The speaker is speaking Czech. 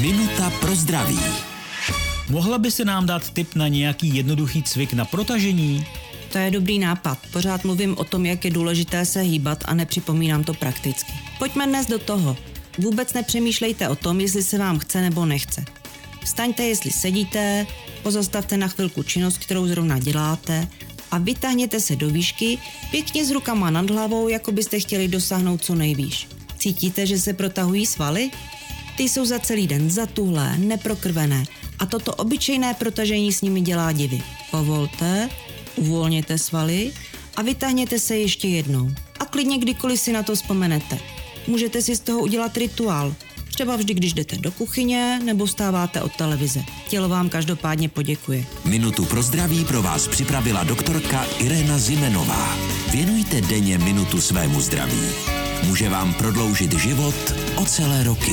Minuta pro zdraví. Mohla by se nám dát tip na nějaký jednoduchý cvik na protažení? To je dobrý nápad. Pořád mluvím o tom, jak je důležité se hýbat a nepřipomínám to prakticky. Pojďme dnes do toho. Vůbec nepřemýšlejte o tom, jestli se vám chce nebo nechce. Vstaňte, jestli sedíte, pozastavte na chvilku činnost, kterou zrovna děláte a vytáhněte se do výšky, pěkně s rukama nad hlavou, jako byste chtěli dosáhnout co nejvýš. Cítíte, že se protahují svaly? Ty jsou za celý den zatuhlé, neprokrvené a toto obyčejné protažení s nimi dělá divy. Povolte, uvolněte svaly a vytáhněte se ještě jednou. A klidně kdykoliv si na to vzpomenete. Můžete si z toho udělat rituál. Třeba vždy, když jdete do kuchyně nebo vstáváte od televize. Tělo vám každopádně poděkuje. Minutu pro zdraví pro vás připravila doktorka Irena Zimenová. Věnujte denně minutu svému zdraví. Může vám prodloužit život o celé roky.